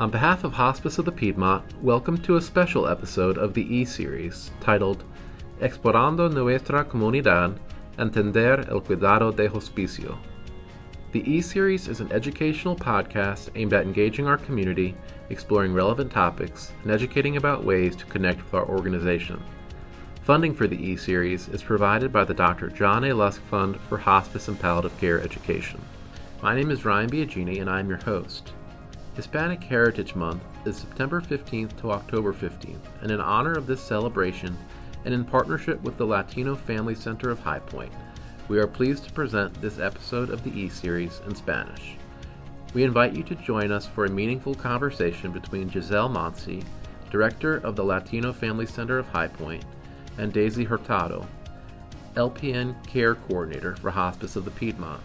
On behalf of Hospice of the Piedmont, welcome to a special episode of the E Series titled Explorando Nuestra Comunidad Entender el Cuidado de Hospicio. The E Series is an educational podcast aimed at engaging our community, exploring relevant topics, and educating about ways to connect with our organization. Funding for the E Series is provided by the Dr. John A. Lusk Fund for Hospice and Palliative Care Education. My name is Ryan Biagini, and I am your host. Hispanic Heritage Month is September 15th to October 15th, and in honor of this celebration, and in partnership with the Latino Family Center of High Point, we are pleased to present this episode of the E Series in Spanish. We invite you to join us for a meaningful conversation between Giselle Monsi, Director of the Latino Family Center of High Point, and Daisy Hurtado, LPN Care Coordinator for Hospice of the Piedmont,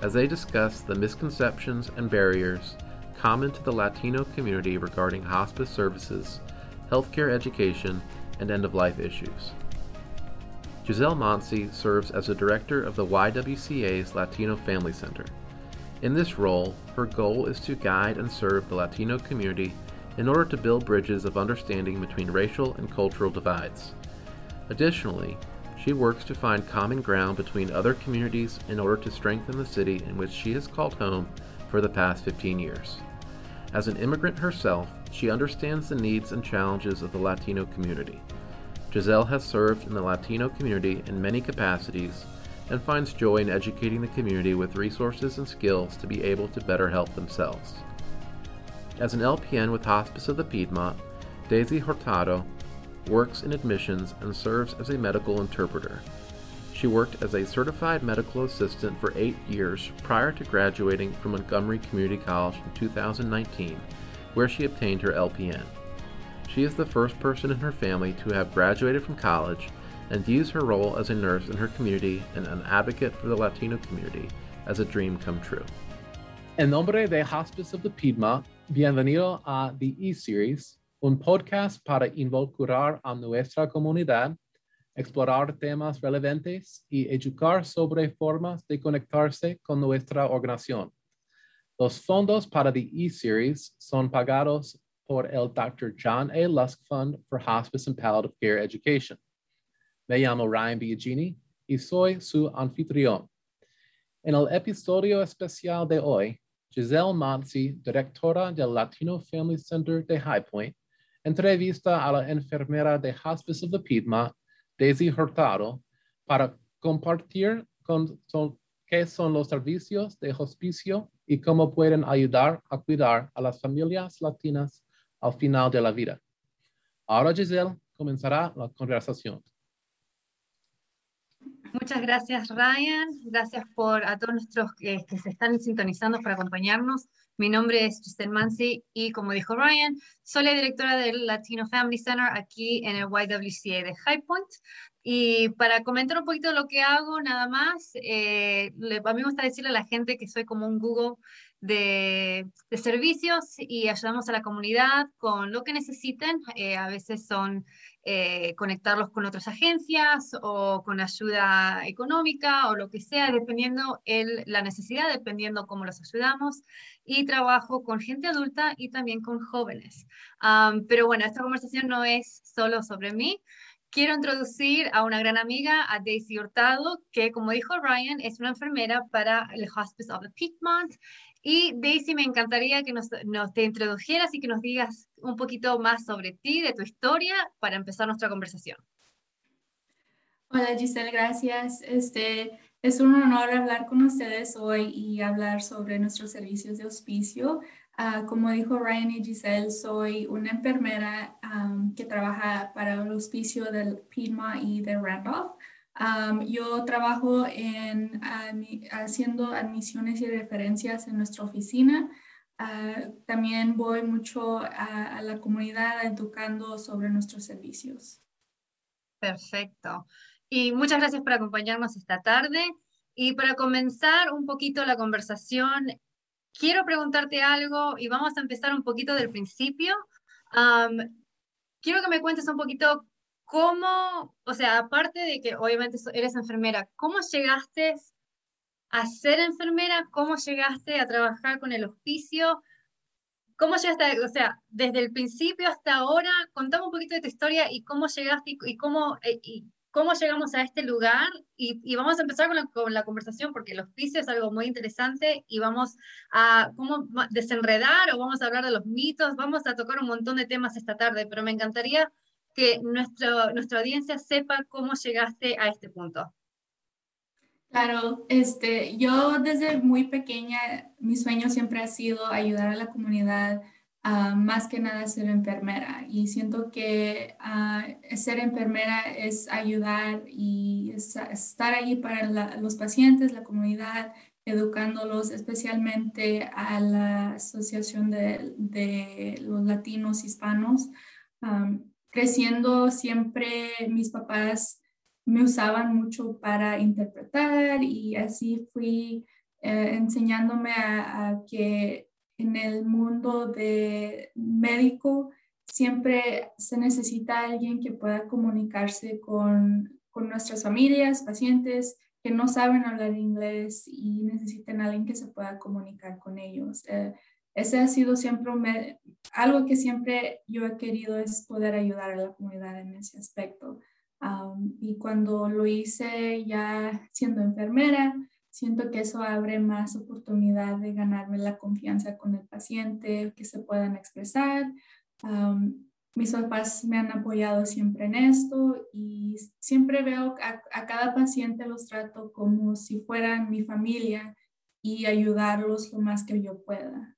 as they discuss the misconceptions and barriers common to the Latino community regarding hospice services, healthcare education, and end of life issues. Giselle Monsi serves as the director of the YWCA's Latino Family Center. In this role, her goal is to guide and serve the Latino community in order to build bridges of understanding between racial and cultural divides. Additionally, she works to find common ground between other communities in order to strengthen the city in which she has called home for the past 15 years. As an immigrant herself, she understands the needs and challenges of the Latino community. Giselle has served in the Latino community in many capacities and finds joy in educating the community with resources and skills to be able to better help themselves. As an LPN with Hospice of the Piedmont, Daisy Hurtado works in admissions and serves as a medical interpreter. She worked as a certified medical assistant for eight years prior to graduating from Montgomery Community College in 2019, where she obtained her LPN. She is the first person in her family to have graduated from college and views her role as a nurse in her community and an advocate for the Latino community as a dream come true. En nombre de Hospice of the Piedmont, bienvenido a The E-Series, un podcast para involucrar a nuestra comunidad explorar temas relevantes y educar sobre formas de conectarse con nuestra organización. Los fondos para The E-Series son pagados por el Dr. John A. Lusk Fund for Hospice and Palliative Care Education. Me llamo Ryan Biagini y soy su anfitrión. En el episodio especial de hoy, Giselle Monsi, directora del Latino Family Center de High Point, entrevista a la enfermera de Hospice of the Piedmont, Daisy Hurtado para compartir qué son los servicios de hospicio y cómo pueden ayudar a cuidar a las familias latinas al final de la vida. Ahora Giselle comenzará la conversación. Muchas gracias Ryan, gracias por a todos nuestros que se están sintonizando para acompañarnos. Mi nombre es Giselle Mansi y como dijo Ryan, soy la directora del Latino Family Center aquí en el YWCA de High Point. Y para comentar un poquito lo que hago, nada más, eh, a mí me gusta decirle a la gente que soy como un Google de, servicios y ayudamos a la comunidad con lo que necesiten. Eh, a veces son eh, conectarlos con otras agencias o con ayuda económica o lo que sea, dependiendo el, la necesidad, dependiendo cómo los ayudamos. Y trabajo con gente adulta y también con jóvenes. pero bueno, esta conversación no es solo sobre mí. Quiero introducir a una gran amiga, a Daisy Hurtado, que como dijo Ryan, es una enfermera para el Hospice of the Piedmont y Daisy, me encantaría que nos, te introdujeras y que nos digas un poquito más sobre ti, de tu historia, para empezar nuestra conversación. Hola Giselle, gracias. Este, es un honor hablar con ustedes hoy y hablar sobre nuestros servicios de hospicio. Ah, como dijo Ryan y Giselle, soy una enfermera que trabaja para el hospicio del Piedmont y de Randolph yo trabajo en haciendo admisiones y referencias en nuestra oficina. Ah, también voy mucho a, la comunidad educando sobre nuestros servicios. Perfecto. Y muchas gracias por acompañarnos esta tarde. Y para comenzar un poquito la conversación, quiero preguntarte algo y vamos a empezar un poquito del principio. quiero que me cuentes un poquito ¿Cómo, o sea, aparte de que obviamente eres enfermera, cómo llegaste a ser enfermera? ¿Cómo llegaste a trabajar con el hospicio? ¿Cómo llegaste, o sea, desde el principio hasta ahora, contame un poquito de tu historia y cómo llegaste y, cómo, eh, y cómo llegamos a este lugar? Y, vamos a empezar con la, con la, conversación porque el hospicio es algo muy interesante y vamos a cómo desenredar o vamos a hablar de los mitos, vamos a tocar un montón de temas esta tarde, pero me encantaría que nuestro, nuestra audiencia sepa cómo llegaste a este punto. Claro, este, yo desde muy pequeña, mi sueño siempre ha sido ayudar a la comunidad, a más que nada ser enfermera. Y siento que ah, ser enfermera es ayudar y estar ahí para los pacientes, la comunidad, educándolos, especialmente a la Asociación de, los Latinos Hispanos. Creciendo siempre, mis papás me usaban mucho para interpretar y así fui eh, enseñándome a, que en el mundo de médico siempre se necesita alguien que pueda comunicarse con, con nuestras familias, pacientes que no saben hablar inglés y necesitan alguien que se pueda comunicar con ellos. Eh, ese ha sido siempre algo que siempre yo he querido es poder ayudar a la comunidad en ese aspecto y cuando lo hice ya siendo enfermera, siento que eso abre más oportunidad de ganarme la confianza con el paciente, que se puedan expresar. mis papás me han apoyado siempre en esto y siempre veo a, a cada paciente los trato como si fueran mi familia y ayudarlos lo más que yo pueda.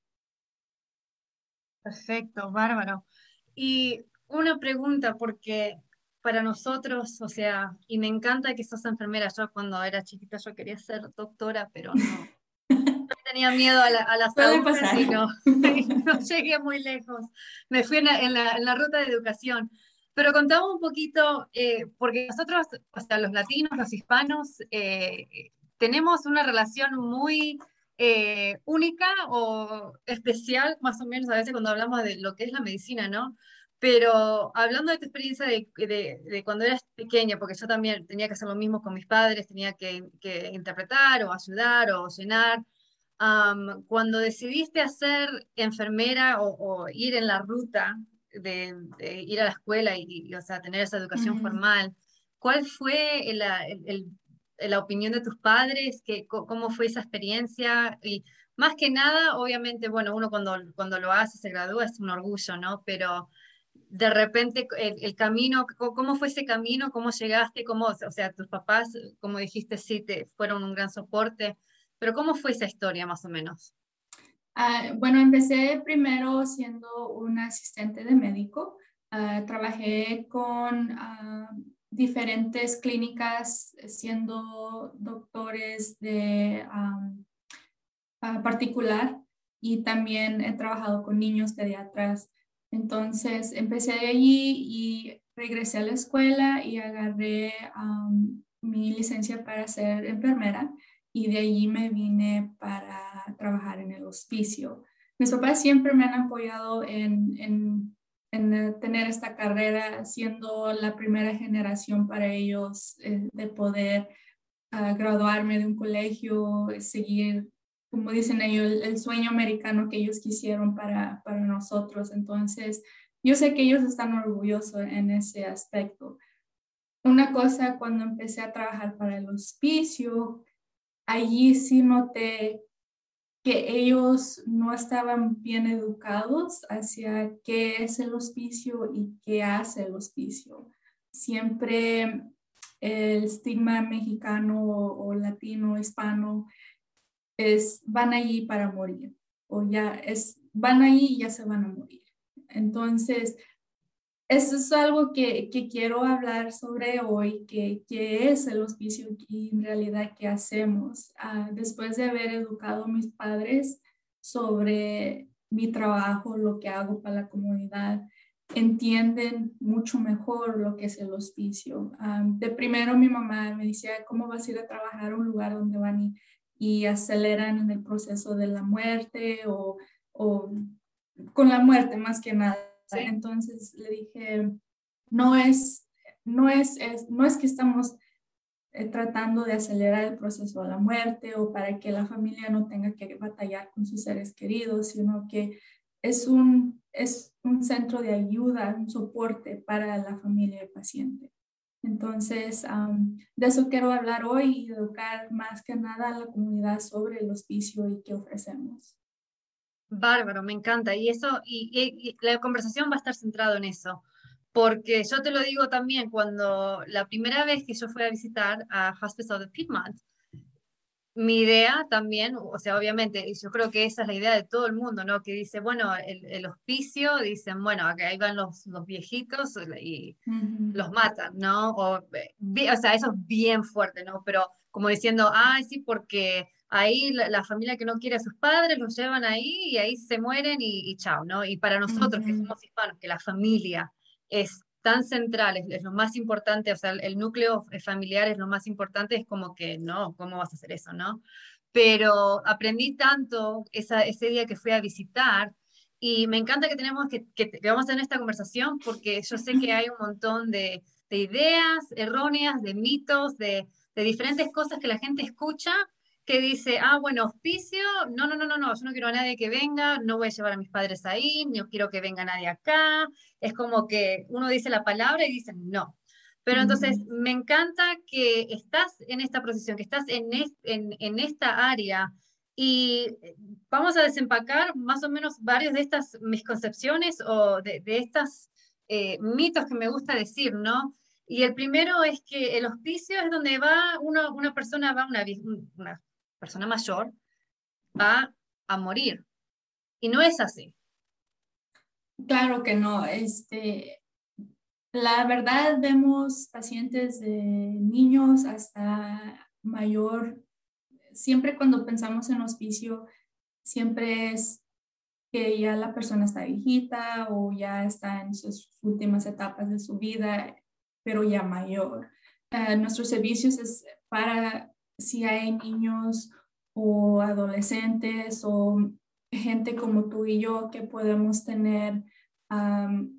Perfecto, bárbaro. Y una pregunta, porque para nosotros, o sea, y me encanta que sos enfermera. Yo cuando era chiquita yo quería ser doctora, pero no. tenía miedo a, la, a las y no, no, llegué muy lejos. Me fui en la, ruta de educación. Pero contamos un poquito, eh, porque nosotros, o sea, los latinos, los hispanos, eh, tenemos una relación muy eh, única o especial, más o menos a veces cuando hablamos de lo que es la medicina, ¿no? Pero hablando de tu experiencia de, de, cuando eras pequeña, porque yo también tenía que hacer lo mismo con mis padres, tenía que, que interpretar o ayudar o llenar. cuando decidiste hacer enfermera o, ir en la ruta de, ir a la escuela y, o sea, tener esa educación formal, ¿cuál fue la, la opinión de tus padres? ¿Qué, ¿Cómo fue esa experiencia? Y más que nada, obviamente, bueno, uno cuando, cuando lo hace, se gradúa, es un orgullo, ¿no? Pero de repente el, camino, ¿cómo fue ese camino? ¿Cómo llegaste? ¿Cómo, o sea, tus papás, como dijiste, sí, te fueron un gran soporte, pero ¿cómo fue esa historia más o menos? Ah, bueno, empecé primero siendo un asistente de médico. Ah, trabajé con ah, diferentes clínicas siendo doctores de particular y también he trabajado con niños pediatras entonces empecé de allí y regresé a la escuela y agarré mi licencia para ser enfermera y de allí me vine para trabajar en el hospicio. Mis papás siempre me han apoyado en, en, en tener esta carrera, siendo la primera generación para ellos eh, de poder ah, graduarme de un colegio, seguir como dicen ellos, el, sueño americano que ellos quisieron para, para nosotros. Entonces, yo sé que ellos están orgullosos en ese aspecto. Una cosa, cuando empecé a trabajar para el hospicio, allí sí noté que ellos no estaban bien educados hacia qué es el hospicio y qué hace el hospicio. Siempre el estigma mexicano o latino, hispano, es van allí para morir o ya es van allí y ya se van a morir. Entonces, eso es algo que, que quiero hablar sobre hoy, que, que, es el hospicio y en realidad qué hacemos. Ah, después de haber educado a mis padres sobre mi trabajo, lo que hago para la comunidad, entienden mucho mejor lo que es el hospicio. Ah, de primero mi mamá me decía, ¿cómo vas a ir a trabajar a un lugar donde van y y aceleran en el proceso de la muerte o, con la muerte más que nada. Entonces le dije, no es, no es, no es que estamos eh, tratando de acelerar el proceso de la muerte o para que la familia no tenga que batallar con sus seres queridos, sino que es un, es un centro de ayuda, un soporte para la familia del paciente. Entonces, de eso quiero hablar hoy y educar más que nada a la comunidad sobre el hospicio y qué ofrecemos. Bárbaro, me encanta. Y eso, y, la conversación va a estar centrado en eso. Porque yo te lo digo también, cuando la primera vez que yo fui a visitar a Hospital de Piedmont, mi idea también, o sea, obviamente, y yo creo que esa es la idea de todo el mundo, ¿no? Que dice, bueno, el, hospicio, dicen, bueno, ahí van los, los viejitos y los matan, ¿no? O, o sea, eso es bien fuerte, ¿no? Pero como diciendo, ah, sí, porque ahí la, familia que no quiere a sus padres los llevan ahí y ahí se mueren y, chao, ¿no? Y para nosotros que somos hispanos, que la familia es tan central, es, lo más importante, o sea, el, núcleo familiar es lo más importante, es como que, no, ¿cómo vas a hacer eso, no? Pero aprendí tanto esa, ese día que fui a visitar y me encanta que tenemos que, que, vamos a tener esta conversación porque yo sé que hay un montón de, de ideas erróneas, de mitos, de, de diferentes cosas que la gente escucha que dice, ah, bueno, hospicio, no, no, no, no, no, yo no quiero a nadie que venga, no voy a llevar a mis padres ahí, no quiero que venga nadie acá. Es como que uno dice la palabra y dicen no. Pero entonces me encanta que estás en esta posición, que estás en, en, en, esta área y vamos a desempacar más o menos varios de estas misconcepciones o de, de estos eh, mitos que me gusta decir, ¿no? Y el primero es que el hospicio es donde va una, una persona, va una, una persona mayor va a morir. Y no es así. Claro que no. Este, la verdad, vemos pacientes de niños hasta mayor. Siempre cuando pensamos en hospicio, siempre es que ya la persona está viejita o ya está en sus últimas etapas de su vida, pero ya mayor. Uh, nuestros servicios es para si hay niños o adolescentes o gente como tú y yo que podemos tener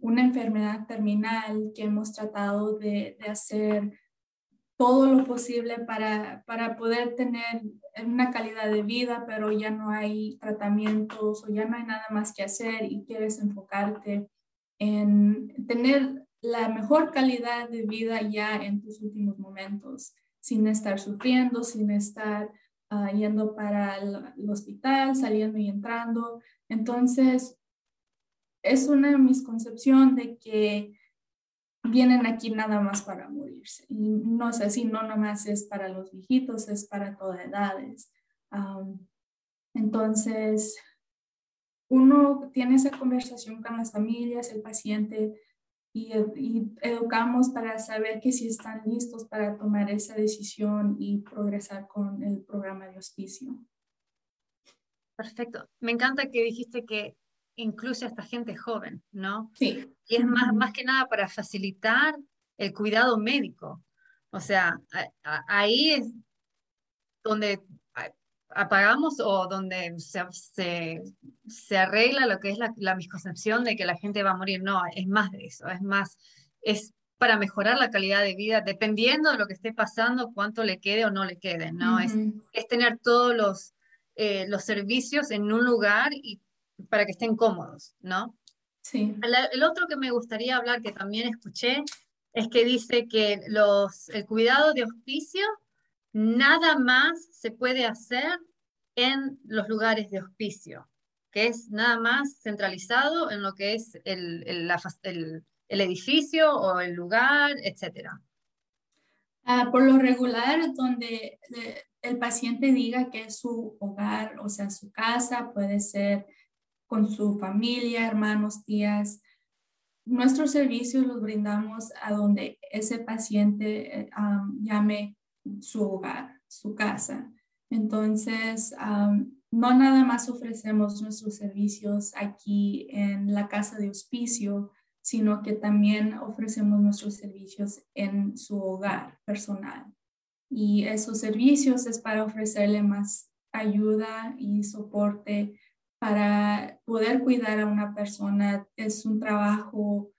una enfermedad terminal, que hemos tratado de, hacer todo lo posible para, para, poder tener una calidad de vida, pero ya no hay tratamientos o ya no hay nada más que hacer y quieres enfocarte en tener la mejor calidad de vida ya en tus últimos momentos sin estar sufriendo, sin estar ah, yendo para el, hospital, saliendo y entrando. Entonces, es una misconcepción de que vienen aquí nada más para morirse. Y no es así, no nada más es para los viejitos, es para todas edades. entonces, uno tiene esa conversación con las familias, el paciente, y, educamos para saber que si están listos para tomar esa decisión y progresar con el programa de hospicio. Perfecto. Me encanta que dijiste que incluye a esta gente joven, ¿no? Sí. Y es más, más que nada para facilitar el cuidado médico. O sea, ahí es donde apagamos o donde se, se, arregla lo que es la, la, misconcepción de que la gente va a morir. No, es más de eso, es más, es para mejorar la calidad de vida, dependiendo de lo que esté pasando, cuánto le quede o no le quede, ¿no? es, es, tener todos los, eh, los servicios en un lugar y para que estén cómodos, ¿no? Sí. El, el, otro que me gustaría hablar, que también escuché, es que dice que los, el cuidado de hospicio nada más se puede hacer en los lugares de hospicio, que es nada más centralizado en lo que es el, edificio o el lugar, etc. Ah, por lo regular, donde eh, el paciente diga que es su hogar, o sea, su casa, puede ser con su familia, hermanos, tías. Nuestros servicios los brindamos a donde ese paciente eh, llame su hogar, su casa. Entonces, no nada más ofrecemos nuestros servicios aquí en la casa de hospicio, sino que también ofrecemos nuestros servicios en su hogar personal. Y esos servicios es para ofrecerle más ayuda y soporte para poder cuidar a una persona. Es un trabajo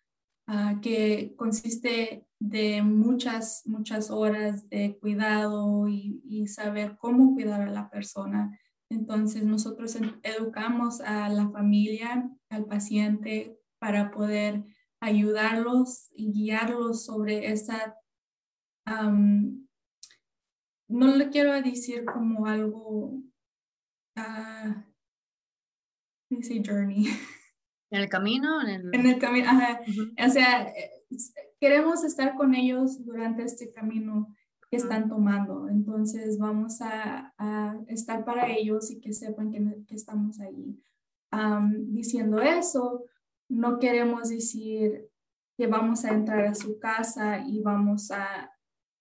ah, que consiste de muchas, muchas horas de cuidado y, saber cómo cuidar a la persona. Entonces nosotros educamos a la familia, al paciente, para poder ayudarlos y guiarlos sobre esa, no le quiero decir como algo, uh, dice journey. En el camino, en el, en el camino, O sea, queremos estar con ellos durante este camino que están tomando. Entonces vamos a, a estar para ellos y que sepan que, que estamos ahí. diciendo eso, no queremos decir que vamos a entrar a su casa y vamos a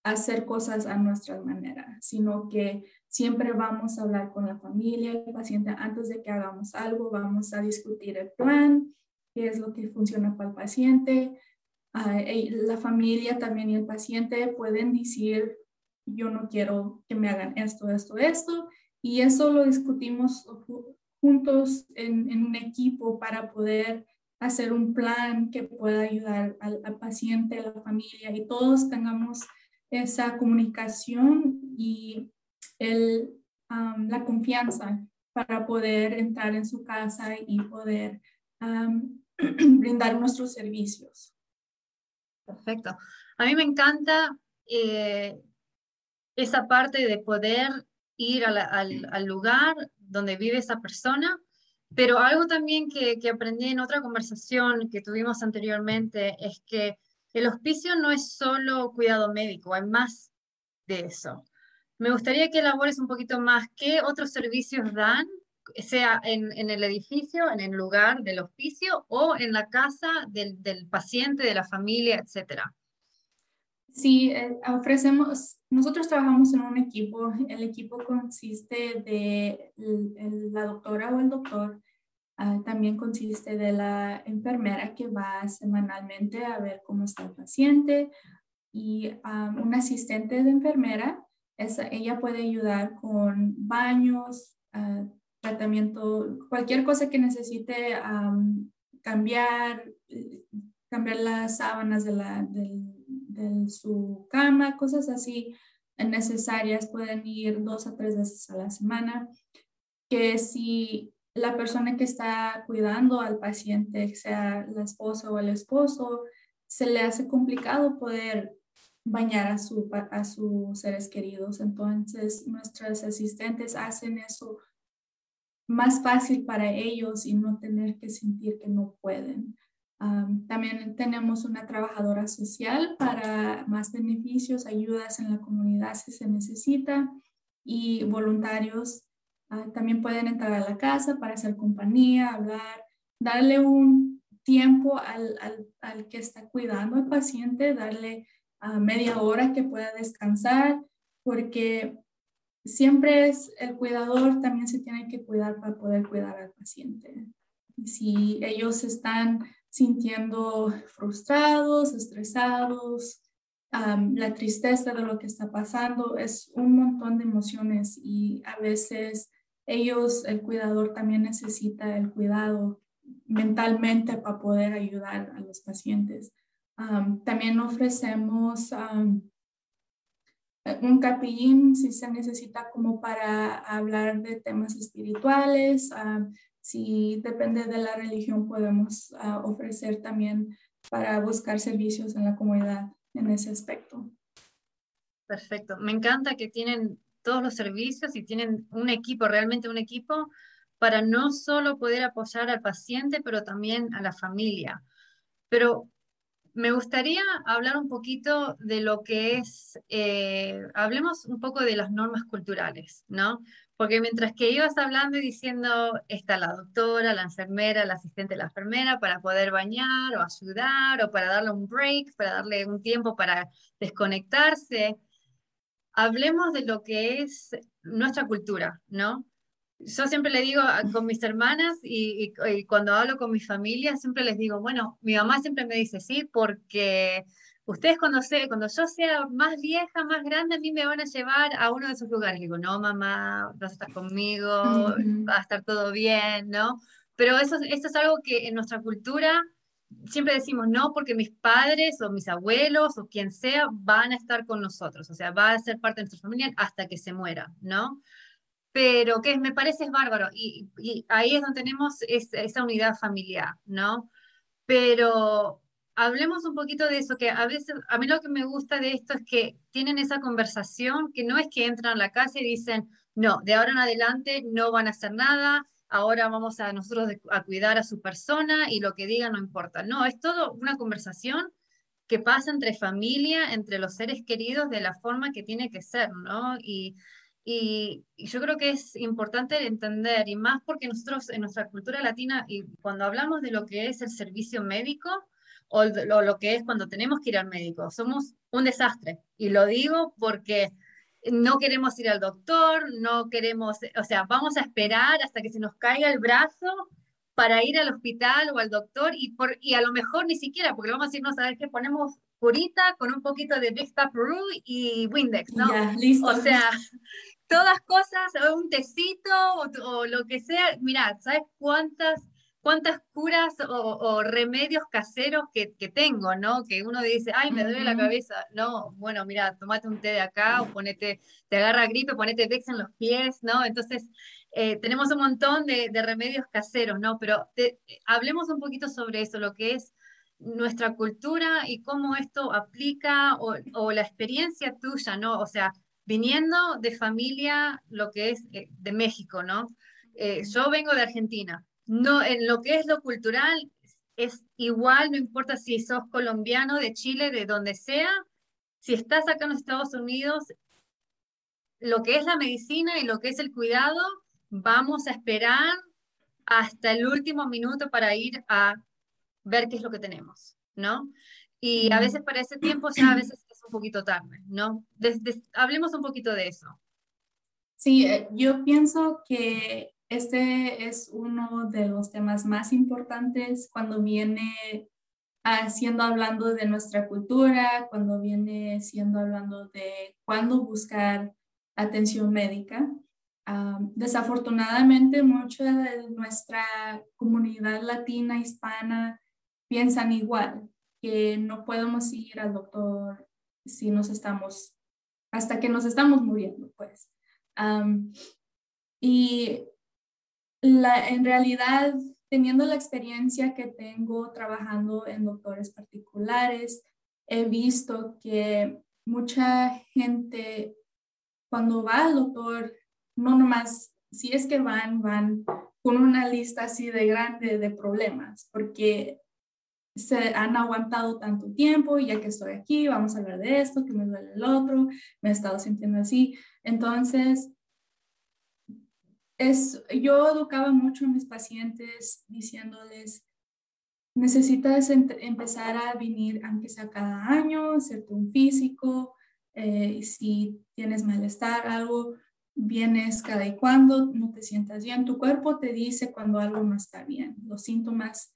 hacer cosas a nuestra manera, sino que siempre vamos a hablar con la familia, el paciente, antes de que hagamos algo, vamos a discutir el plan, qué es lo que funciona para el paciente. La familia también y el paciente pueden decir, yo no quiero que me hagan esto, esto, esto, y eso lo discutimos juntos en, en un equipo para poder hacer un plan que pueda ayudar al, paciente, a la familia y todos tengamos esa comunicación y el, la confianza para poder entrar en su casa y poder brindar nuestros servicios. Perfecto. A mí me encanta eh, esa parte de poder ir al, al, lugar donde vive esa persona pero algo también que, que, aprendí en otra conversación que tuvimos anteriormente es que el hospicio no es solo cuidado médico, hay más de eso. Me gustaría que elabores un poquito más qué otros servicios dan, sea en, en el edificio, en el lugar del hospicio o en la casa del, del paciente, de la familia, etcétera. Sí, eh, ofrecemos, nosotros trabajamos en un equipo, el equipo consiste de la doctora o el doctor, ah, también consiste de la enfermera que va semanalmente a ver cómo está el paciente y ah, un asistente de enfermera, esa, ella puede ayudar con baños, ah, tratamiento, cualquier cosa que necesite cambiar, cambiar las sábanas de la, de su cama, cosas así necesarias, pueden ir dos a tres veces a la semana, que si la persona que está cuidando al paciente, sea la esposa o el esposo, se le hace complicado poder bañar a, su, a sus seres queridos. Entonces, nuestras asistentes hacen eso más fácil para ellos y no tener que sentir que no pueden. También tenemos una trabajadora social para más beneficios, ayudas en la comunidad si se necesita y voluntarios ah, también pueden entrar a la casa para hacer compañía, hablar, darle un tiempo al, al, al que está cuidando al paciente, darle uh, media hora que pueda descansar, porque siempre es el cuidador también se tiene que cuidar para poder cuidar al paciente. Si ellos están sintiendo frustrados, estresados, la tristeza de lo que está pasando, es un montón de emociones y a veces ellos, el cuidador también necesita el cuidado mentalmente para poder ayudar a los pacientes. también ofrecemos un capillín si se necesita como para hablar de temas espirituales, si depende de la religión, podemos ah, ofrecer también para buscar servicios en la comunidad en ese aspecto. Perfecto. Me encanta que tienen todos los servicios y tienen un equipo, realmente un equipo, para no solo poder apoyar al paciente, pero también a la familia. Pero me gustaría hablar un poquito de lo que es, eh, hablemos un poco de las normas culturales, ¿no? Porque mientras que ibas hablando y diciendo, está la doctora, la enfermera, la asistente de la enfermera para poder bañar o ayudar o para darle un break, para darle un tiempo para desconectarse, hablemos de lo que es nuestra cultura, ¿no? Yo siempre le digo con mis hermanas y, y cuando hablo con mi familia, siempre les digo, bueno, mi mamá siempre me dice, sí, porque ustedes cuando, cuando yo sea más vieja, más grande, a mí me van a llevar a uno de esos lugares. digo, no, mamá, vas a estar conmigo, va a estar todo bien, ¿no? Pero eso, esto es algo que en nuestra cultura siempre decimos, no, porque mis padres o mis abuelos o quien sea van a estar con nosotros, o sea, va a ser parte de nuestra familia hasta que se muera, ¿no? Pero que me parece es bárbaro. Y, ahí es donde tenemos esa unidad familiar, ¿no? Pero hablemos un poquito de eso, que a veces, a mí lo que me gusta de esto es que tienen esa conversación, que no es que entran a la casa y dicen, no, de ahora en adelante no van a hacer nada, ahora vamos a nosotros a cuidar a su persona y lo que digan no importa. No, es todo una conversación que pasa entre familia, entre los seres queridos, de la forma que tiene que ser, ¿no? Y, y, yo creo que es importante entender, y más porque nosotros en nuestra cultura latina, y cuando hablamos de lo que es el servicio médico, o lo, lo que es cuando tenemos que ir al médico, somos un desastre. Y lo digo porque no queremos ir al doctor, no queremos, o sea, vamos a esperar hasta que se nos caiga el brazo para ir al hospital o al doctor y, por, y a lo mejor ni siquiera, porque vamos a irnos a ver que ponemos curita con un poquito de Big Stop y Windex, ¿no? listo. O sea, todas cosas, un tecito o, lo que sea. Mira, ¿sabes cuántas, cuántas curas o, remedios caseros que, tengo, ¿no? Que uno dice, ay, me duele la cabeza. No, bueno, mira, tomate un té de acá o ponete, te agarra gripe, ponete Dex en los pies, ¿no? Entonces, eh, tenemos un montón de, remedios caseros, ¿no? Pero hablemos un poquito sobre eso, lo que es nuestra cultura y cómo esto aplica o, o la experiencia tuya, ¿no? O sea, viniendo de familia, lo que es eh, de México, ¿no? Eh, yo vengo de Argentina. No, en lo que es lo cultural es igual, no importa si sos colombiano, de Chile, de donde sea, si estás acá en los Estados Unidos, lo que es la medicina y lo que es el cuidado, vamos a esperar hasta el último minuto para ir a ver qué es lo que tenemos, ¿no? Y a veces para ese tiempo ya a veces poquito tarde, ¿no? hablemos un poquito de eso. Sí, eh, yo pienso que este es uno de los temas más importantes cuando viene siendo hablando de nuestra cultura, cuando viene siendo hablando de cuándo buscar atención médica. desafortunadamente, mucha de nuestra comunidad latina, hispana, piensan igual, que no podemos ir al doctor si nos estamos, hasta que nos estamos muriendo, pues. y la, en realidad, teniendo la experiencia que tengo trabajando en doctores particulares, he visto que mucha gente cuando va al doctor, no nomás, si es que van, van con una lista así de grande de problemas, porque se han aguantado tanto tiempo y ya que estoy aquí, vamos a hablar de esto, que me duele el otro, me he estado sintiendo así. Entonces, es, yo educaba mucho a mis pacientes diciéndoles, necesitas empezar a venir, aunque sea cada año, hacerte un físico, eh, si tienes malestar, algo, vienes cada y cuando no te sientas bien. Tu cuerpo te dice cuando algo no está bien. Los síntomas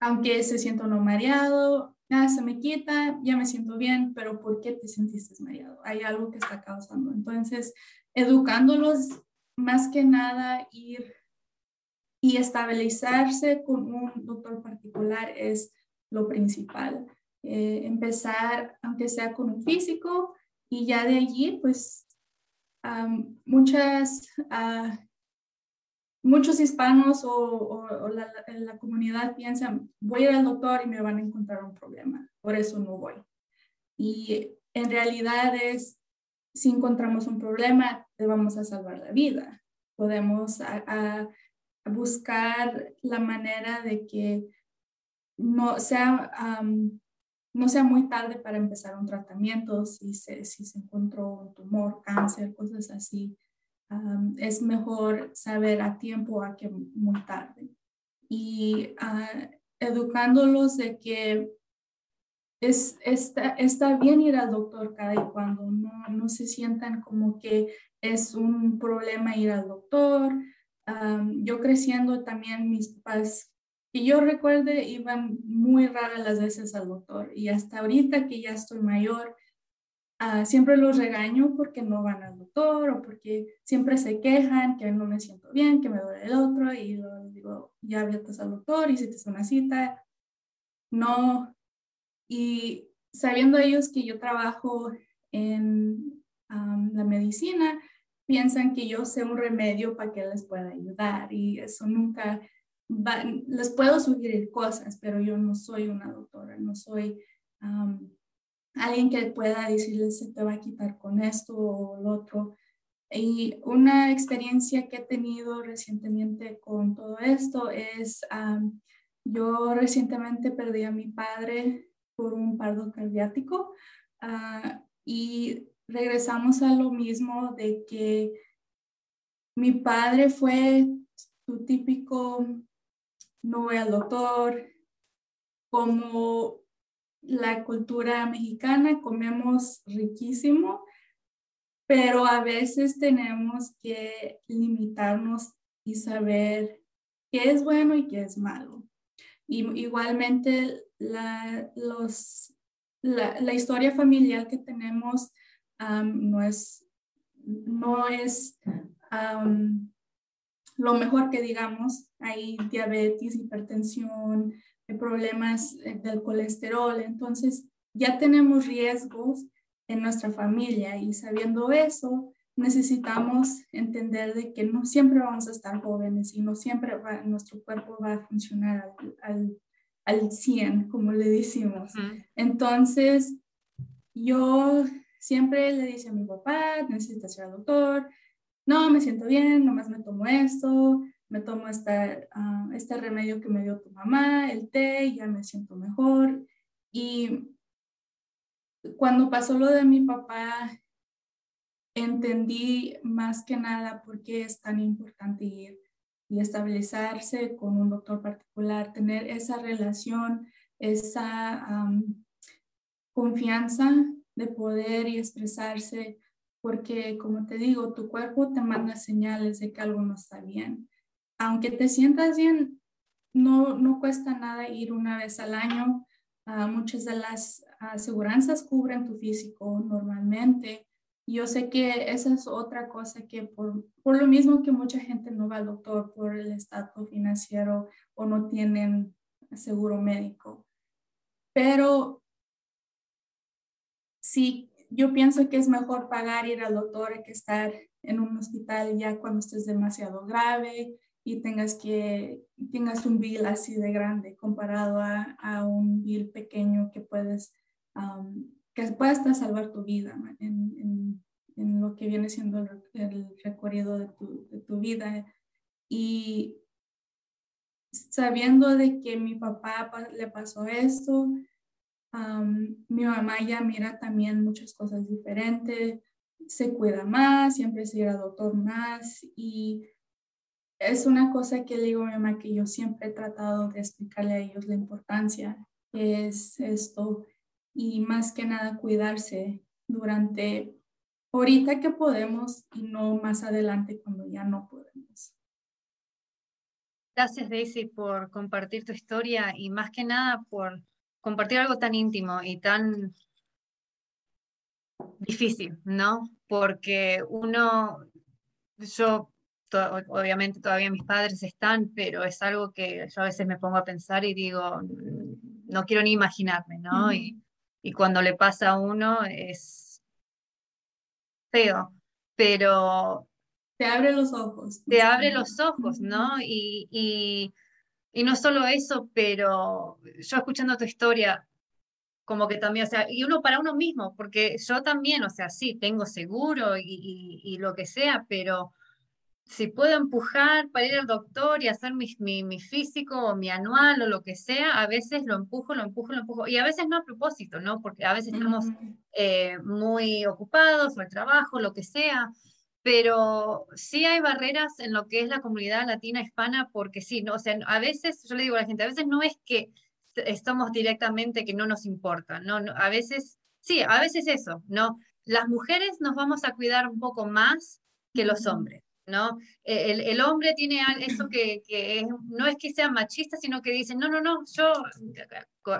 aunque se sienta uno mareado, nada se me quita, ya me siento bien, pero ¿por qué te sentiste mareado? Hay algo que está causando. Entonces, educándolos más que nada ir y estabilizarse con un doctor particular es lo principal. Eh, empezar, aunque sea con un físico, y ya de allí, pues, muchas uh, muchos hispanos o, la, comunidad piensan, voy a ir al doctor y me van a encontrar un problema, por eso no voy. Y en realidad es, si encontramos un problema, te vamos a salvar la vida. Podemos a, buscar la manera de que no sea, no sea muy tarde para empezar un tratamiento, si se, si se encontró un tumor, cáncer, cosas así es mejor saber a tiempo a que muy tarde. Y uh, educándolos de que es, está, está bien ir al doctor cada y cuando, no, no se sientan como que es un problema ir al doctor. yo creciendo también mis papás, que yo recuerde, iban muy raras las veces al doctor y hasta ahorita que ya estoy mayor, Ah, siempre los regaño porque no van al doctor o porque siempre se quejan que no me siento bien, que me duele el otro y les digo, ya vete al doctor y si te una cita. No. Y sabiendo ellos que yo trabajo en la medicina, piensan que yo sé un remedio para que les pueda ayudar y eso nunca va, les puedo sugerir cosas, pero yo no soy una doctora, no soy alguien que pueda decirles se te va a quitar con esto o lo otro. Y una experiencia que he tenido recientemente con todo esto es, yo recientemente perdí a mi padre por un pardo cardíaco ah, y regresamos a lo mismo de que mi padre fue tu típico, no voy al doctor, como la cultura mexicana, comemos riquísimo, pero a veces tenemos que limitarnos y saber qué es bueno y qué es malo. Y igualmente la, los, la, historia familiar que tenemos no es, no es lo mejor que digamos. Hay diabetes, hipertensión, problemas eh, del colesterol. Entonces, ya tenemos riesgos en nuestra familia y sabiendo eso, necesitamos entender de que no siempre vamos a estar jóvenes y no siempre nuestro cuerpo va a funcionar al, al, 100, como le decimos. Entonces, yo siempre le dije a mi papá, necesitas ser doctor, no, me siento bien, nomás me tomo esto, me tomo esta, ah, este remedio que me dio tu mamá, el té, ya me siento mejor. Y cuando pasó lo de mi papá, entendí más que nada por qué es tan importante ir y estabilizarse con un doctor particular, tener esa relación, esa confianza de poder y expresarse, porque como te digo, tu cuerpo te manda señales de que algo no está bien. Aunque te sientas bien, no, no cuesta nada ir una vez al año. Ah, muchas de las aseguranzas cubren tu físico normalmente. Yo sé que esa es otra cosa que por, por lo mismo que mucha gente no va al doctor por el estatus financiero o no tienen seguro médico. Pero sí, yo pienso que es mejor pagar ir al doctor que estar en un hospital ya cuando estés demasiado grave y tengas que tengas un bill así de grande comparado a, a un bill pequeño que puedes que pueda hasta salvar tu vida en, en, en, lo que viene siendo el, el recorrido de tu, de tu, vida. Y sabiendo de que mi papá le pasó esto mi mamá ya mira también muchas cosas diferentes, se cuida más, siempre se irá al doctor más y es una cosa que le digo a mi mamá que yo siempre he tratado de explicarle a ellos la importancia que es esto y más que nada cuidarse durante ahorita que podemos y no más adelante cuando ya no podemos. Gracias Daisy por compartir tu historia y más que nada por compartir algo tan íntimo y tan difícil, ¿no? Porque uno, yo, obviamente todavía mis padres están, pero es algo que yo a veces me pongo a pensar y digo, mm, no quiero ni imaginarme, ¿no? y, y cuando le pasa a uno es feo, pero... Te abre los ojos. Te abre los ojos, ¿no? Y, y y no solo eso, pero yo escuchando tu historia, como que también, o sea, y uno para uno mismo, porque yo también, o sea, sí, tengo seguro y, y, lo que sea, pero si puedo empujar para ir al doctor y hacer mi, mi, mi, físico o mi anual o lo que sea, a veces lo empujo, lo empujo, lo empujo. Y a veces no a propósito, ¿no? Porque a veces estamos eh, muy ocupados o el trabajo, lo que sea pero sí hay barreras en lo que es la comunidad latina hispana, porque sí, ¿no? o sea, a veces, yo le digo a la gente, a veces no es que estamos directamente que no nos importa, ¿no? a veces, sí, a veces eso, ¿no? Las mujeres nos vamos a cuidar un poco más que los hombres, ¿no? E, el, el hombre tiene eso que, que no es que sea machista, sino que dicen, no, no, no, yo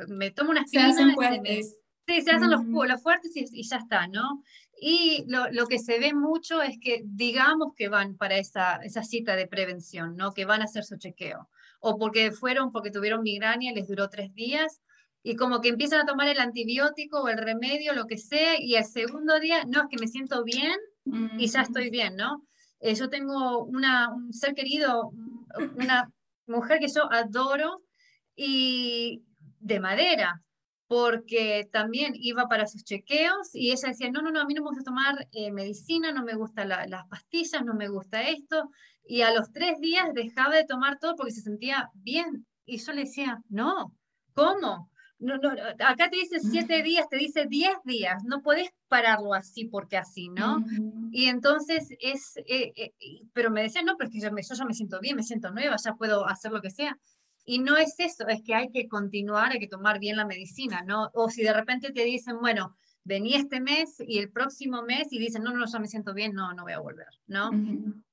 me tomo unas se hacen fuertes. sí, se hacen los, los, fuertes y, y, ya está, ¿no? Y lo, lo, que se ve mucho es que digamos que van para esa, esa cita de prevención, ¿no? que van a hacer su chequeo, o porque fueron, porque tuvieron migraña y les duró tres días, y como que empiezan a tomar el antibiótico o el remedio, lo que sea, y el segundo día, no, es que me siento bien, y ya estoy bien, ¿no? Eh, yo tengo un ser querido, una mujer que yo adoro y de madera, porque también iba para sus chequeos y ella decía, no, no, no, a mí no me gusta tomar eh, medicina, no me gustan las pastillas, no me gusta esto. Y a los tres días dejaba de tomar todo porque se sentía bien. Y yo le decía, no, ¿cómo? No, no, acá te dice siete días, te dice diez días, no puedes pararlo así porque así, ¿no? Y entonces es, eh, eh, pero me decía, no, pero es que yo, me, yo ya me siento bien, me siento nueva, ya puedo hacer lo que sea. Y no es eso, es que hay que continuar, hay que tomar bien la medicina, ¿no? O si de repente te dicen, bueno, vení este mes y el próximo mes y dicen, no, no, ya me siento bien, no, no voy a volver, ¿no?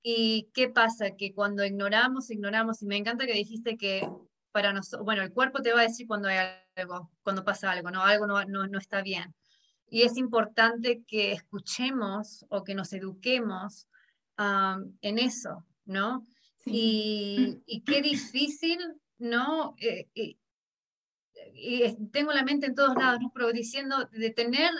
¿Y qué pasa? Que cuando ignoramos, ignoramos, y me encanta que dijiste que para nosotros, bueno, el cuerpo te va a decir cuando hay algo, cuando pasa algo, ¿no? Algo no, no, no está bien. Y es importante que escuchemos o que nos eduquemos en eso, ¿no? Y, y, qué difícil ¿no? Eh, y, tengo la mente en todos lados, ¿no? Pero diciendo de tener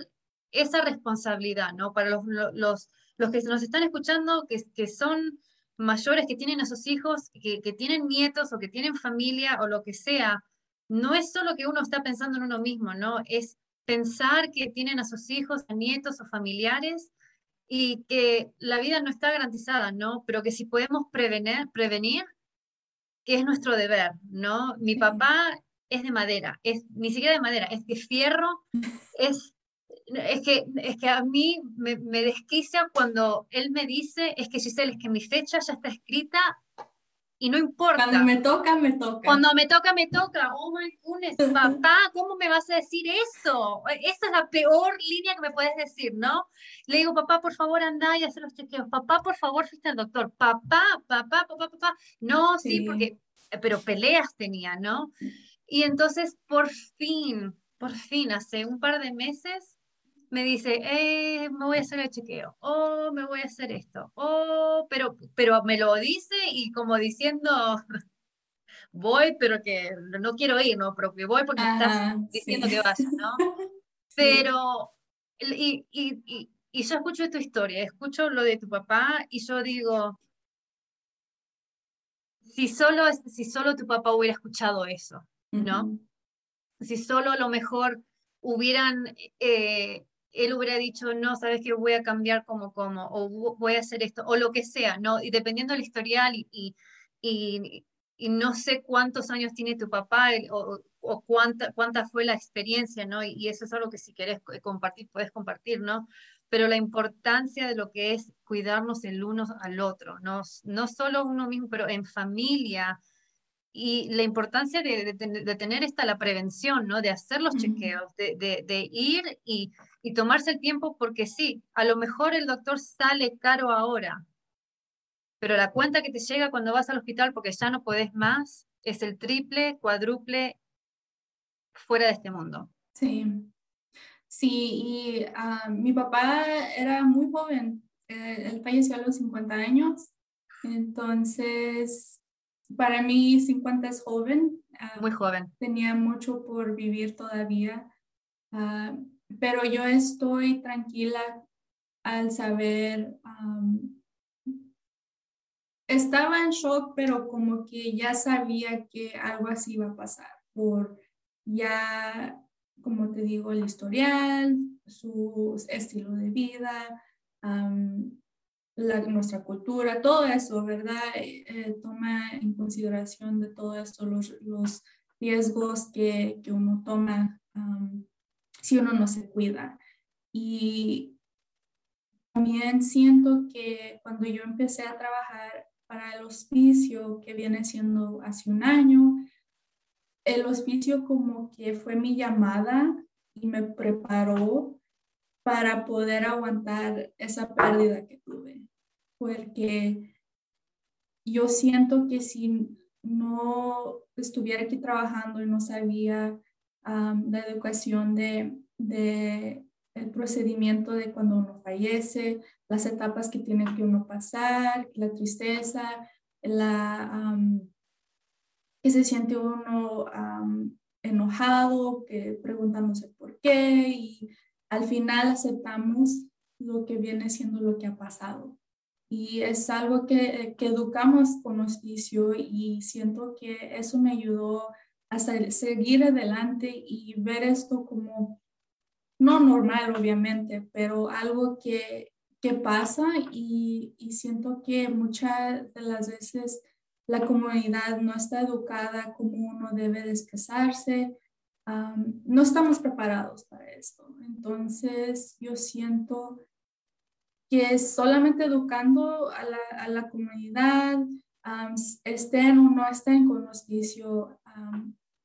esa responsabilidad, ¿no? Para los, los, los que nos están escuchando, que, que son mayores, que tienen a sus hijos, que, que tienen nietos o que tienen familia o lo que sea, no es solo que uno está pensando en uno mismo, ¿no? Es pensar que tienen a sus hijos, a nietos o familiares y que la vida no está garantizada, ¿no? Pero que si podemos prevenir, prevenir que es nuestro deber, ¿no? Mi papá es de madera, es ni siquiera de madera, es de fierro, es, es, que, es que a mí me, me desquicia cuando él me dice, es que Giselle, es que mi fecha ya está escrita y no importa. Cuando me toca, me toca. Cuando me toca, me toca. Oh my goodness, papá, ¿cómo me vas a decir eso? Esa es la peor línea que me puedes decir, ¿no? Le digo, papá, por favor, anda y haz los chequeos. Papá, por favor, fuiste al doctor. Papá, papá, papá, papá. No, sí, porque, pero peleas tenía, ¿no? Y entonces, por fin, por fin, hace un par de meses, me dice, eh, me voy a hacer el chequeo, o me voy a hacer esto, o, pero, pero me lo dice y como diciendo, voy, pero que no quiero ir, ¿no? Pero que voy porque estás diciendo que vaya, ¿no? Pero, y, y, y, yo escucho tu historia, escucho lo de tu papá y yo digo, si solo, si solo tu papá hubiera escuchado eso, ¿no? Si solo a lo mejor hubieran eh, él hubiera dicho, no, sabes que voy a cambiar como como, o voy a hacer esto, o lo que sea, ¿no? Y dependiendo del historial y, y, y, no sé cuántos años tiene tu papá o, o, cuánta, cuánta fue la experiencia, ¿no? Y, eso es algo que si quieres compartir, puedes compartir, ¿no? Pero la importancia de lo que es cuidarnos el uno al otro, no, no solo uno mismo, pero en familia, y la importancia de, de, tener esta la prevención, ¿no? De hacer los chequeos, de, de, ir y, y tomarse el tiempo porque sí, a lo mejor el doctor sale caro ahora, pero la cuenta que te llega cuando vas al hospital porque ya no podés más es el triple, cuádruple fuera de este mundo. Sí, sí, y ah, mi papá era muy joven, eh, él falleció a los 50 años, entonces para mí 50 es joven. Ah, muy joven. Tenía mucho por vivir todavía. Uh, pero yo estoy tranquila al saber, estaba en shock, pero como que ya sabía que algo así iba a pasar, por ya, como te digo, el historial, su estilo de vida, nuestra cultura, todo eso, ¿verdad? Eh, toma en consideración de todo esto los, los riesgos que, que uno toma si uno no se cuida. Y también siento que cuando yo empecé a trabajar para el hospicio, que viene siendo hace un año, el hospicio como que fue mi llamada y me preparó para poder aguantar esa pérdida que tuve. Porque yo siento que si no estuviera aquí trabajando y no sabía la educación de, de, el procedimiento de cuando uno fallece, las etapas que tiene que uno pasar, la tristeza, la, que se siente uno enojado, que preguntándose por qué y al final aceptamos lo que viene siendo lo que ha pasado. Y es algo que, que educamos con hospicio y siento que eso me ayudó a seguir adelante y ver esto como, no normal obviamente, pero algo que, que pasa y, y siento que muchas de las veces la comunidad no está educada como uno debe de no estamos preparados para esto. Entonces, yo siento que solamente educando a la, a la comunidad, estén o no estén con hospicio,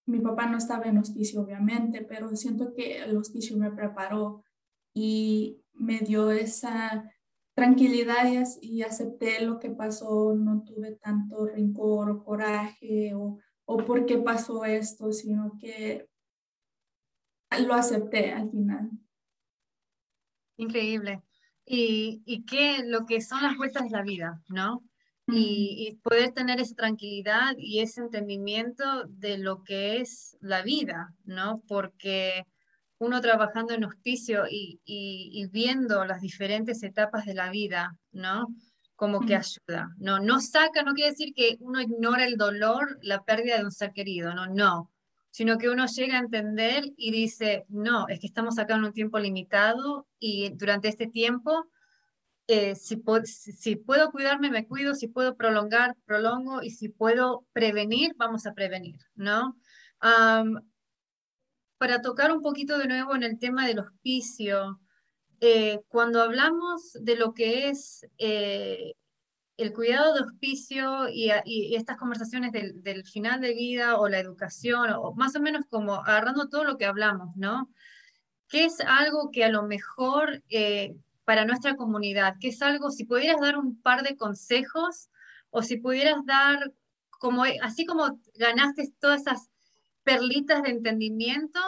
mi papá no estaba en hospicio, obviamente, pero siento que el hospicio me preparó y me dio esa tranquilidad y, acepté lo que pasó, no tuve tanto rencor o coraje o, o por qué pasó esto, sino que lo acepté al final. Increíble. Y, y que lo que son las vueltas de la vida, ¿no? Y, y, poder tener esa tranquilidad y ese entendimiento de lo que es la vida, ¿no? Porque uno trabajando en hospicio y, y, viendo las diferentes etapas de la vida, ¿no? Como que ayuda, ¿no? No saca, no quiere decir que uno ignora el dolor, la pérdida de un ser querido, no, no, sino que uno llega a entender y dice, no, es que estamos acá en un tiempo limitado y durante este tiempo, eh, si, si, puedo cuidarme, me cuido, si puedo prolongar, prolongo, y si puedo prevenir, vamos a prevenir, ¿no? para tocar un poquito de nuevo en el tema del hospicio, eh, cuando hablamos de lo que es eh, el cuidado de hospicio y, estas conversaciones del, final de vida o la educación, o más o menos como agarrando todo lo que hablamos, ¿no? ¿Qué es algo que a lo mejor eh, para nuestra comunidad, qué es algo, si pudieras dar un par de consejos o si pudieras dar, como, así como ganaste todas esas perlitas de entendimiento,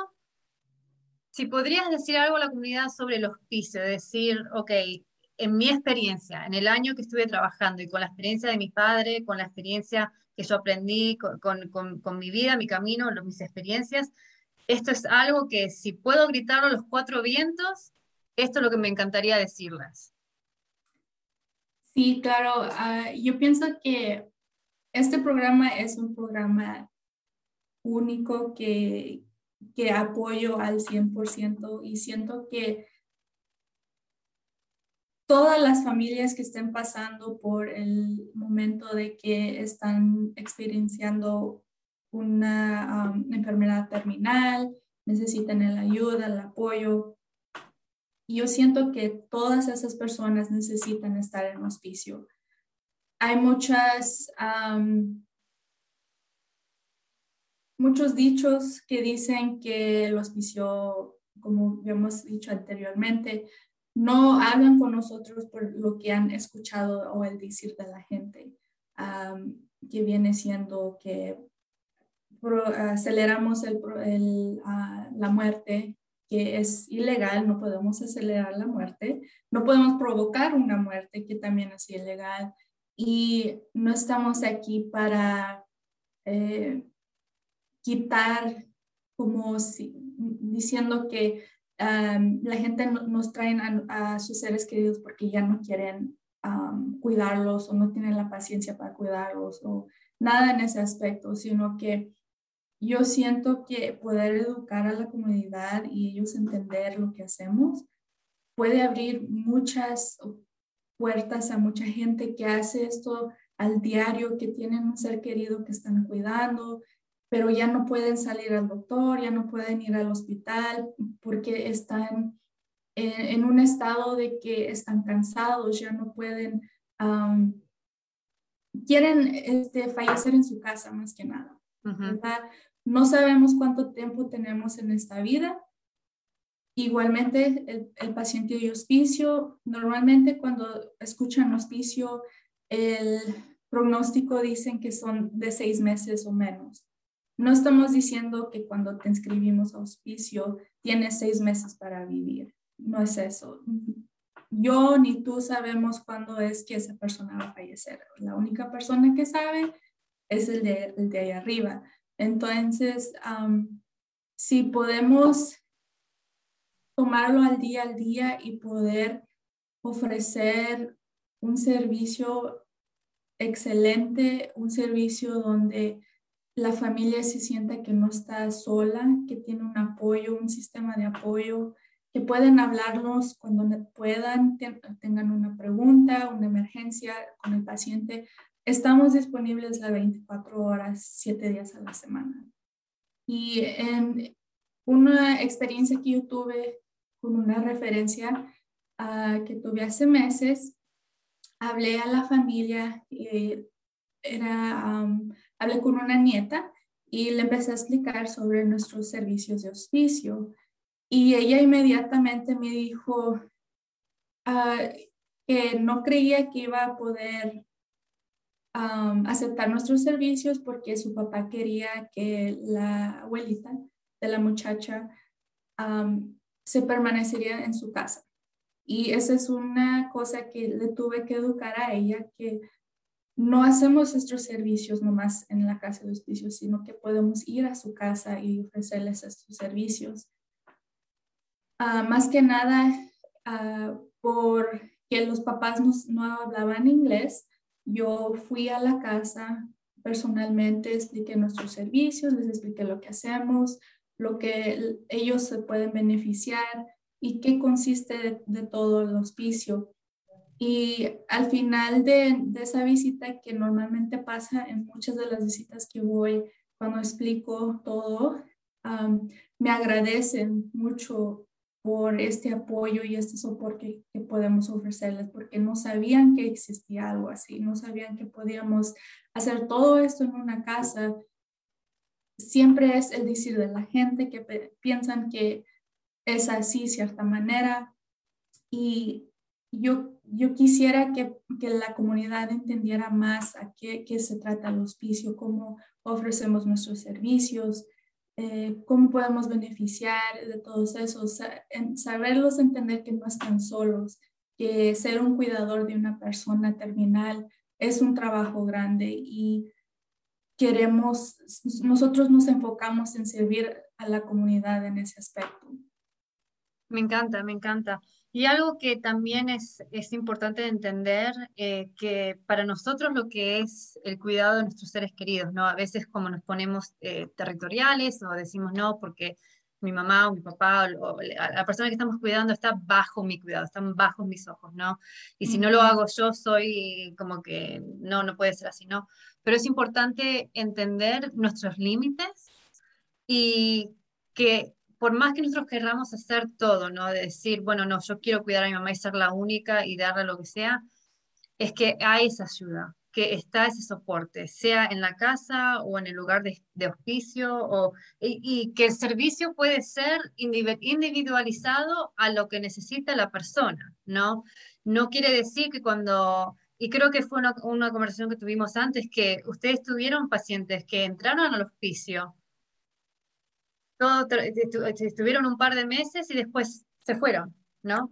si podrías decir algo a la comunidad sobre el hospicio, decir, ok, en mi experiencia, en el año que estuve trabajando y con la experiencia de mi padre, con la experiencia que yo aprendí, con, mi vida, mi camino, mis experiencias, esto es algo que si puedo gritarlo a los cuatro vientos, esto es lo que me encantaría decirles. Sí, claro. Ah, yo pienso que este programa es un programa único que, que apoyo al 100% y siento que todas las familias que estén pasando por el momento de que están experienciando una enfermedad terminal, necesitan la ayuda, el apoyo. Y yo siento que todas esas personas necesitan estar en hospicio. Hay muchas, muchos dichos que dicen que el hospicio, como hemos dicho anteriormente, no hablan con nosotros por lo que han escuchado o el decir de la gente, que viene siendo que aceleramos el, ah, la muerte, que es ilegal, no podemos acelerar la muerte, no podemos provocar una muerte, que también es ilegal, y no estamos aquí para eh, quitar como diciendo que la gente nos traen a, sus seres queridos porque ya no quieren cuidarlos o no tienen la paciencia para cuidarlos o nada en ese aspecto, sino que yo siento que poder educar a la comunidad y ellos entender lo que hacemos puede abrir muchas puertas a mucha gente que hace esto al diario, que tienen un ser querido que están cuidando, pero ya no pueden salir al doctor, ya no pueden ir al hospital porque están en, un estado de que están cansados, ya no pueden, quieren este, fallecer en su casa más que nada. No sabemos cuánto tiempo tenemos en esta vida. Igualmente, el, el paciente de hospicio, normalmente cuando escuchan hospicio, el pronóstico dicen que son de seis meses o menos. No estamos diciendo que cuando te inscribimos a hospicio tienes seis meses para vivir. No es eso. Yo ni tú sabemos cuándo es que esa persona va a fallecer. La única persona que sabe es el de, el de ahí arriba. Entonces, si podemos tomarlo al día al día y poder ofrecer un servicio excelente, un servicio donde la familia se sienta que no está sola, que tiene un apoyo, un sistema de apoyo, que pueden hablarnos cuando puedan, tengan una pregunta, una emergencia con el paciente. Estamos disponibles las 24 horas, 7 días a la semana. Y en una experiencia que yo tuve con una referencia uh, que tuve hace meses, hablé a la familia, eh, era, hablé con una nieta y le empecé a explicar sobre nuestros servicios de hospicio. Y ella inmediatamente me dijo uh, que no creía que iba a poder aceptar nuestros servicios porque su papá quería que la abuelita de la muchacha se permanecería en su casa. Y esa es una cosa que le tuve que educar a ella, que no hacemos estos servicios nomás en la casa de hospicio, sino que podemos ir a su casa y ofrecerles estos servicios. Ah, más que nada, uh, porque los papás no, no hablaban inglés, yo fui a la casa personalmente, expliqué nuestros servicios, les expliqué lo que hacemos, lo que ellos se pueden beneficiar y qué consiste de, todo el hospicio. Y al final de, esa visita, que normalmente pasa en muchas de las visitas que voy, cuando explico todo, me agradecen mucho por este apoyo y este soporte que podemos ofrecerles, porque no sabían que existía algo así, no sabían que podíamos hacer todo esto en una casa siempre es el decir de la gente que piensan que es así, cierta manera. Y yo, yo quisiera que, que la comunidad entendiera más a qué, qué, se trata el hospicio, cómo ofrecemos nuestros servicios, eh, cómo podemos beneficiar de todos esos, saberlos entender que no están solos, que ser un cuidador de una persona terminal es un trabajo grande y queremos, nosotros nos enfocamos en servir a la comunidad en ese aspecto. Me encanta, me encanta. Y algo que también es, es importante entender, eh, que para nosotros lo que es el cuidado de nuestros seres queridos, ¿no? A veces como nos ponemos eh, territoriales o decimos no porque mi mamá o mi papá o, la persona que estamos cuidando está bajo mi cuidado, están bajo mis ojos, ¿no? Y si no lo hago yo, soy como que no, no puede ser así, ¿no? Pero es importante entender nuestros límites y que por más que nosotros querramos hacer todo, ¿no? De decir, bueno, no, yo quiero cuidar a mi mamá y ser la única y darle lo que sea, es que hay esa ayuda que está ese soporte, sea en la casa o en el lugar de, de hospicio, o, y, que el servicio puede ser individualizado a lo que necesita la persona, ¿no? No quiere decir que cuando, y creo que fue una, una conversación que tuvimos antes, que ustedes tuvieron pacientes que entraron al hospicio, todo, estuvieron un par de meses y después se fueron, ¿no?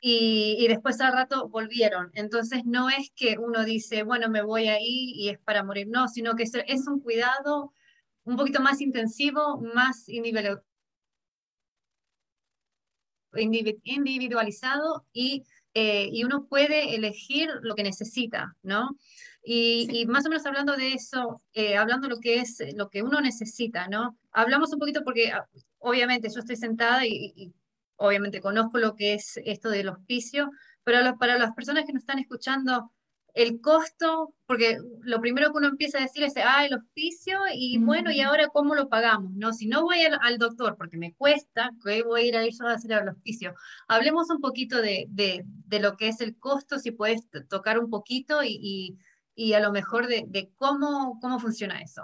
y, después al rato volvieron. Entonces no es que uno dice, bueno, me voy ahí y es para morir, no, sino que es, un cuidado un poquito más intensivo, más individualizado y, eh, y uno puede elegir lo que necesita, ¿no? Y, más o menos hablando de eso, eh, hablando lo que es lo que uno necesita, ¿no? Hablamos un poquito porque ah, obviamente yo estoy sentada y obviamente conozco lo que es esto del hospicio, pero para las personas que nos están escuchando, el costo, porque lo primero que uno empieza a decir es, ah, el hospicio, y bueno, ¿y ahora cómo lo pagamos? No, si no voy al, doctor porque me cuesta, que voy a ir a ir a hacer el hospicio. Hablemos un poquito de, de, de, lo que es el costo, si puedes tocar un poquito y, y, y a lo mejor de, cómo, cómo funciona eso.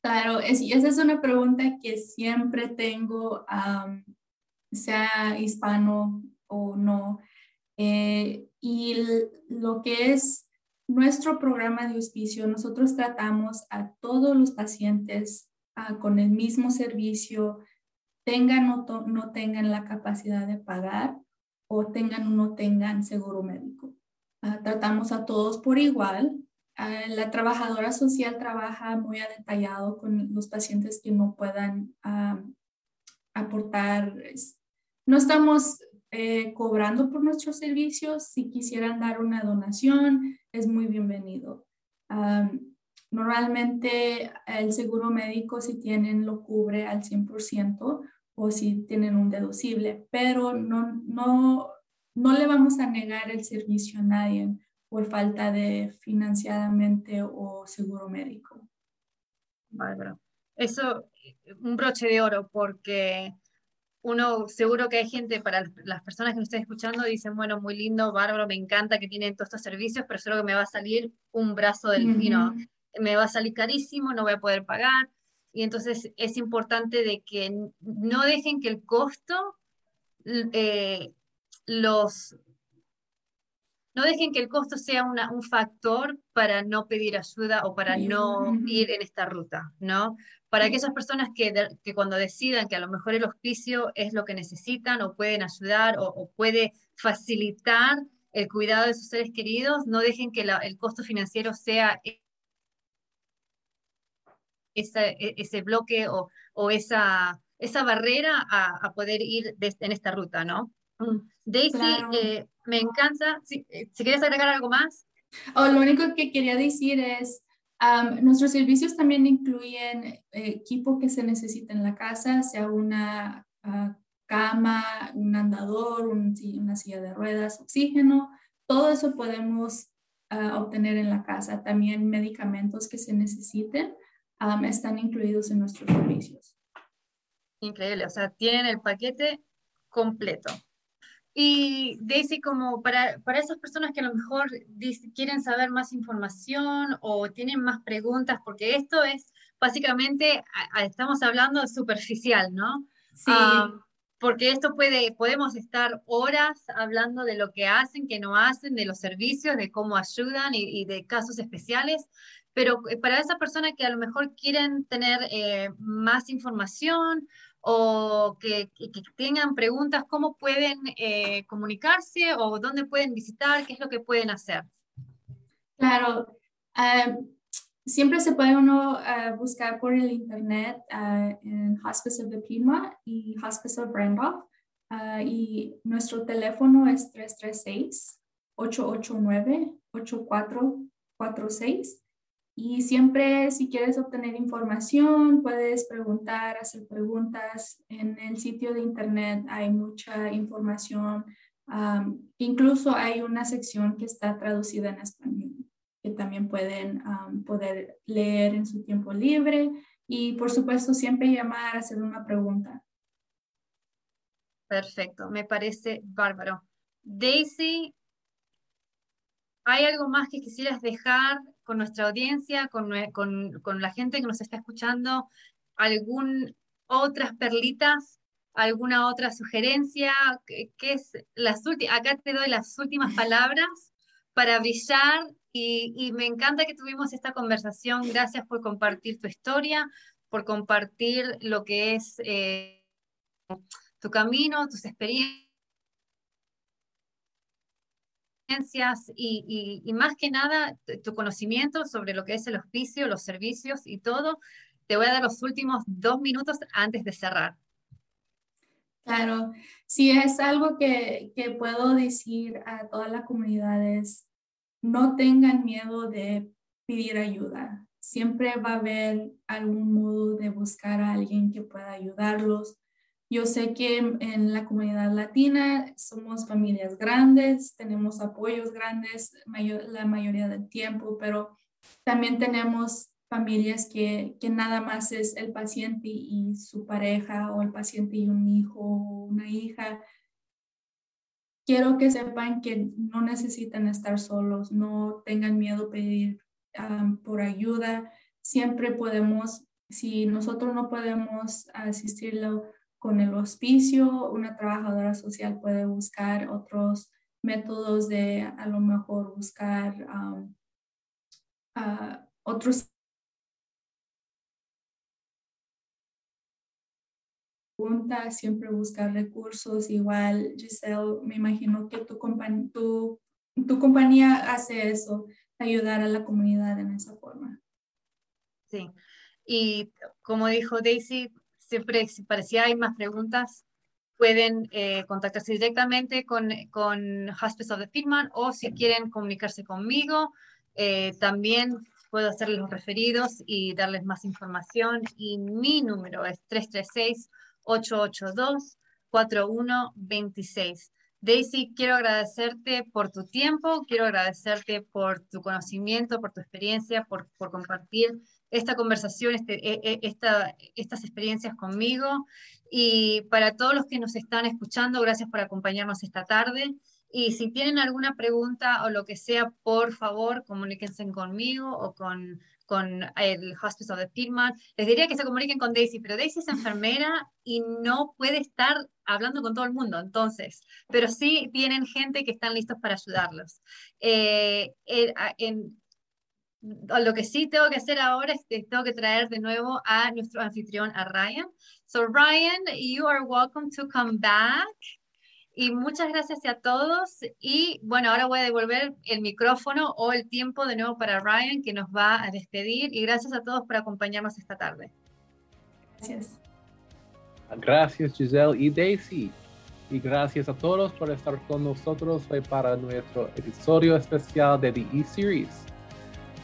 Claro, es, esa es una pregunta que siempre tengo sea hispano o no. Eh, y lo que es nuestro programa de hospicio, nosotros tratamos a todos los pacientes ah, con el mismo servicio, tengan o no tengan la capacidad de pagar o tengan o no tengan seguro médico. Ah, tratamos a todos por igual. Ah, la trabajadora social trabaja muy detallado con los pacientes que no puedan aportar no estamos eh, cobrando por nuestros servicios. Si quisieran dar una donación, es muy bienvenido. normalmente el seguro médico, si tienen, lo cubre al 100% o si tienen un deducible, pero no, no, no le vamos a negar el servicio a nadie por falta de financiadamente o seguro médico. Bárbaro. Eso, un broche de oro, porque uno seguro que hay gente, para las personas que nos estén escuchando, dicen, bueno, muy lindo, bárbaro, me encanta que tienen todos estos servicios, pero solo que me va a salir un brazo del vino, me va a salir carísimo, no voy a poder pagar. Y entonces es importante de que no dejen que el costo eh, los no dejen que el costo sea un factor para no pedir ayuda o para no ir en esta ruta, ¿no? Para aquellas personas que, que, cuando decidan que a lo mejor el hospicio es lo que necesitan o pueden ayudar o, puede facilitar el cuidado de sus seres queridos, no dejen que el costo financiero sea e, ese bloque o, o esa, esa barrera a, a poder ir en esta ruta, ¿no? Mm. Daisy, eh, me encanta. Si, eh, si, quieres agregar algo más. Oh, lo único que quería decir es, nuestros servicios también incluyen eh, equipo que se necesita en la casa, sea una ah, cama, un andador, una silla de ruedas, oxígeno. Todo eso podemos ah, obtener en la casa. También medicamentos que se necesiten están incluidos en nuestros servicios. Increíble, o sea, tienen el paquete completo. Y Daisy, como para, para esas personas que a lo mejor quieren saber más información o tienen más preguntas, porque esto es básicamente, estamos hablando superficial, ¿no? Sí. Ah, porque esto puede, podemos estar horas hablando de lo que hacen, que no hacen, de los servicios, de cómo ayudan y, de casos especiales, pero eh, para esas personas que a lo mejor quieren tener eh, más información o que, tengan preguntas, ¿cómo pueden eh, comunicarse o dónde pueden visitar? ¿Qué es lo que pueden hacer? Claro, ah, siempre se puede uno ah, buscar por el internet uh, en Hospice of the Pima y Hospice of Randolph. y nuestro teléfono es 336-889-8446. Y siempre si quieres obtener información, puedes preguntar, hacer preguntas. En el sitio de internet hay mucha información. incluso hay una sección que está traducida en español, que también pueden poder leer en su tiempo libre. Y por supuesto, siempre llamar, hacer una pregunta. Perfecto, me parece bárbaro. Daisy, ¿hay algo más que quisieras dejar con nuestra audiencia, con, con, la gente que nos está escuchando, algún otras perlitas, alguna otra sugerencia, ¿Qué es las últimas, acá te doy las últimas palabras para brillar y, me encanta que tuvimos esta conversación. Gracias por compartir tu historia, por compartir lo que es eh, tu camino, tus experiencias y, y, más que nada tu conocimiento sobre lo que es el hospicio, los servicios y todo. Te voy a dar los últimos dos minutos antes de cerrar. Claro, si es algo que, que puedo decir a todas las comunidades, no tengan miedo de pedir ayuda. Siempre va a haber algún modo de buscar a alguien que pueda ayudarlos. Yo sé que en la comunidad latina somos familias grandes, tenemos apoyos grandes la mayoría del tiempo, pero también tenemos familias que, que, nada más es el paciente y su pareja o el paciente y un hijo o una hija. Quiero que sepan que no necesitan estar solos, no tengan miedo pedir por ayuda. Siempre podemos, si nosotros no podemos asistirlo, con el hospicio, una trabajadora social puede buscar otros métodos de a lo mejor buscar otros siempre buscar recursos. Igual, Giselle, me imagino que tu, tu, tu compañía hace eso, ayudar a la comunidad en esa forma. Sí, y como dijo Daisy, siempre parecía hay más preguntas, pueden eh, contactarse directamente con, con of the Piedmont o si quieren comunicarse conmigo, eh, también puedo hacerles los referidos y darles más información. Y mi número es 336-882-4126. Daisy, quiero agradecerte por tu tiempo, quiero agradecerte por tu conocimiento, por tu experiencia, por, por compartir esta conversación, este, e, e, esta, estas experiencias conmigo. Y para todos los que nos están escuchando, gracias por acompañarnos esta tarde. Y si tienen alguna pregunta o lo que sea, por favor, comuníquense conmigo o con, con el Hospice of the Piedmont. Les diría que se comuniquen con Daisy, pero Daisy es enfermera y no puede estar hablando con todo el mundo, entonces, pero sí tienen gente que están listos para ayudarlos. Eh, en, lo que sí tengo que hacer ahora es que tengo que traer de nuevo a nuestro anfitrión, a Ryan. So Ryan, you are welcome to come back. Y muchas gracias a todos. Y bueno, ahora voy a devolver el micrófono o el tiempo de nuevo para Ryan, que nos va a despedir. Y gracias a todos por acompañarnos esta tarde. Gracias. Gracias Giselle y Daisy. Y gracias a todos por estar con nosotros hoy para nuestro episodio especial de The E-Series.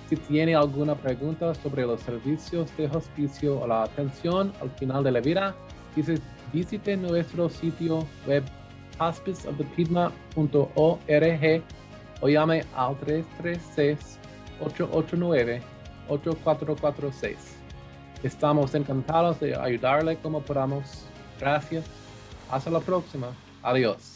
Si tiene alguna pregunta sobre los servicios de hospicio o la atención al final de la vida, visite nuestro sitio web hospiceofthepiedmont.org o llame al 336-889-8446. Estamos encantados de ayudarle como podamos. Gracias. Hasta la próxima. Adiós.